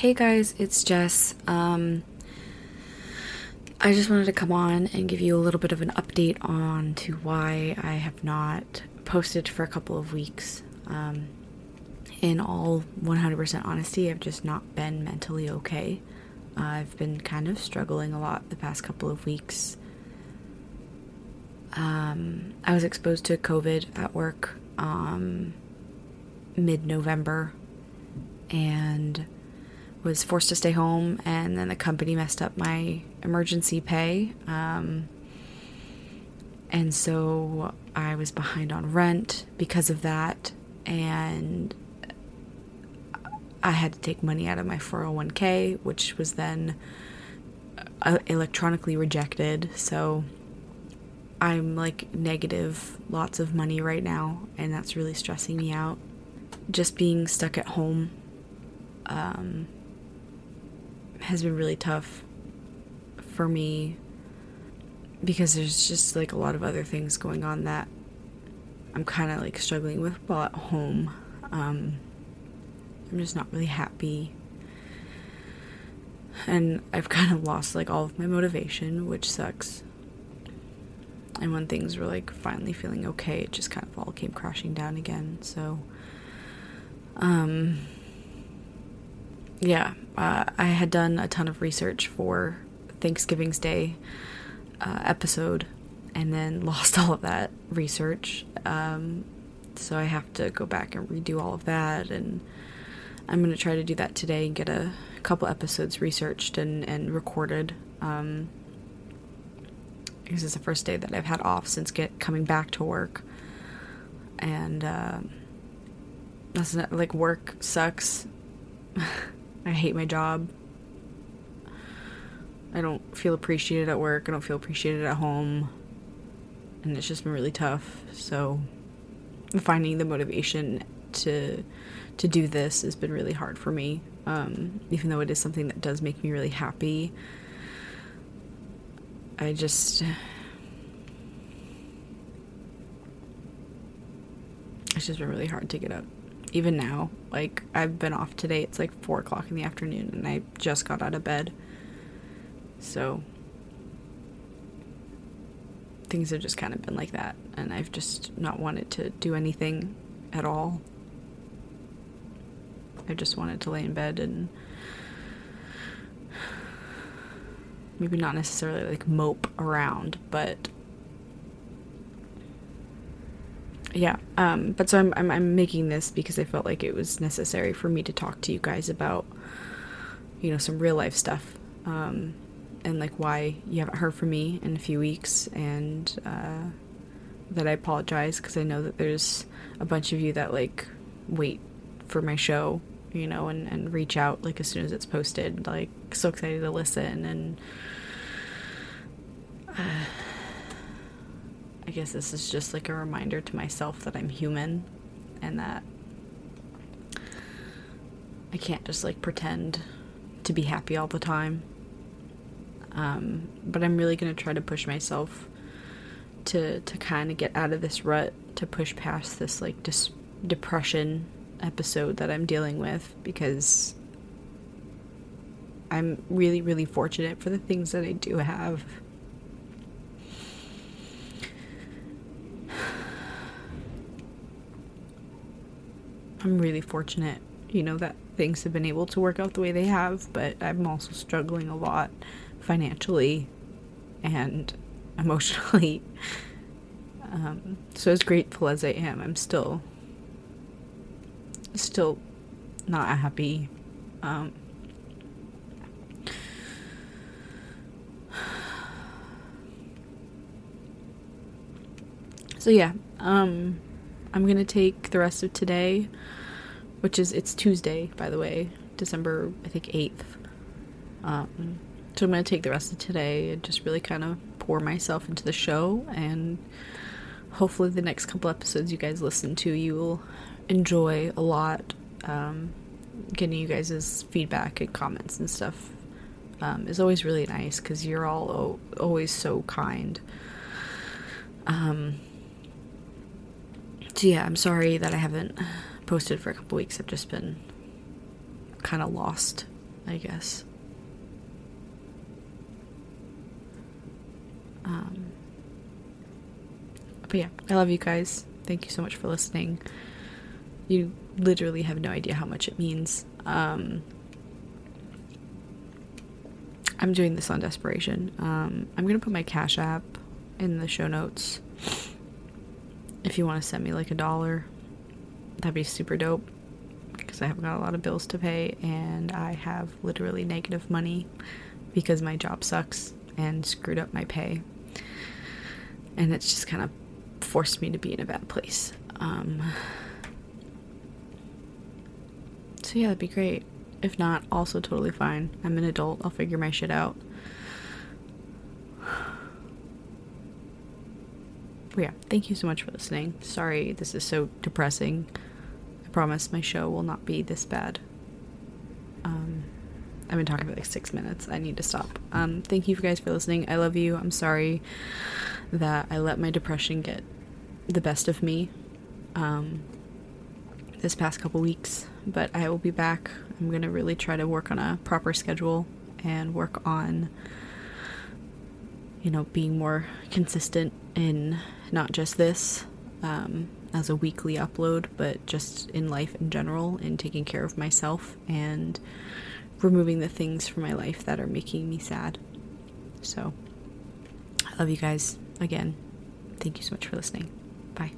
Hey guys, it's Jess. Um, I just wanted to come on and give you a little bit of an update on to why I have not posted for a couple of weeks. Um, in all 100% honesty, I've just not been mentally okay. Uh, I've been kind of struggling a lot the past couple of weeks. Um, I was exposed to COVID at work um, mid November and was forced to stay home, and then the company messed up my emergency pay. Um, and so I was behind on rent because of that, and I had to take money out of my 401k, which was then uh, electronically rejected. So I'm like negative lots of money right now, and that's really stressing me out. Just being stuck at home um, has been really tough for me because there's just like a lot of other things going on that I'm kind of like struggling with while at home. Um, I'm just not really happy. And I've kind of lost like all of my motivation, which sucks. And when things were like finally feeling okay, it just kind of all came crashing down again. So, um, yeah, uh, I had done a ton of research for Thanksgiving's Day uh, episode and then lost all of that research. Um, so I have to go back and redo all of that. And I'm going to try to do that today and get a couple episodes researched and, and recorded. Um, this is the first day that I've had off since get coming back to work. And uh, that's not, like work sucks. I hate my job. I don't feel appreciated at work. I don't feel appreciated at home. And it's just been really tough. So finding the motivation to to do this has been really hard for me. Um, even though it is something that does make me really happy. I just it's just been really hard to get up even now. Like, I've been off today. It's like 4 o'clock in the afternoon, and I just got out of bed. So, things have just kind of been like that, and I've just not wanted to do anything at all. I just wanted to lay in bed and maybe not necessarily like mope around, but yeah um, but so I'm, I'm, I'm making this because i felt like it was necessary for me to talk to you guys about you know some real life stuff um, and like why you haven't heard from me in a few weeks and uh, that i apologize because i know that there's a bunch of you that like wait for my show you know and, and reach out like as soon as it's posted like so excited to listen and uh, I guess this is just like a reminder to myself that I'm human and that I can't just like pretend to be happy all the time. Um, but I'm really gonna try to push myself to to kind of get out of this rut, to push past this like dis- depression episode that I'm dealing with because I'm really really fortunate for the things that I do have I'm really fortunate, you know, that things have been able to work out the way they have, but I'm also struggling a lot financially and emotionally. Um, so as grateful as I am, I'm still still not happy. Um, so yeah, um, I'm gonna take the rest of today, which is it's Tuesday, by the way, December I think eighth. Um, so I'm gonna take the rest of today and just really kind of pour myself into the show, and hopefully the next couple episodes you guys listen to, you will enjoy a lot. Um, getting you guys' feedback and comments and stuff um, is always really nice because you're all o- always so kind. Um, so yeah, I'm sorry that I haven't posted for a couple weeks. I've just been kind of lost I guess. Um, but yeah, I love you guys. Thank you so much for listening. You literally have no idea how much it means. Um, I'm doing this on desperation. Um, I'm gonna put my Cash App in the show notes. If you want to send me like a dollar, that'd be super dope. Because I haven't got a lot of bills to pay, and I have literally negative money because my job sucks and screwed up my pay. And it's just kind of forced me to be in a bad place. Um, so yeah, that'd be great. If not, also totally fine. I'm an adult. I'll figure my shit out. But yeah, thank you so much for listening. Sorry this is so depressing. I promise my show will not be this bad. Um, I've been talking for like six minutes. I need to stop. Um, thank you guys for listening. I love you. I'm sorry that I let my depression get the best of me um, this past couple weeks, but I will be back. I'm to really try to work on a proper schedule and work on, you know, being more consistent in not just this um, as a weekly upload, but just in life in general, in taking care of myself and removing the things from my life that are making me sad. So, I love you guys again. Thank you so much for listening. Bye.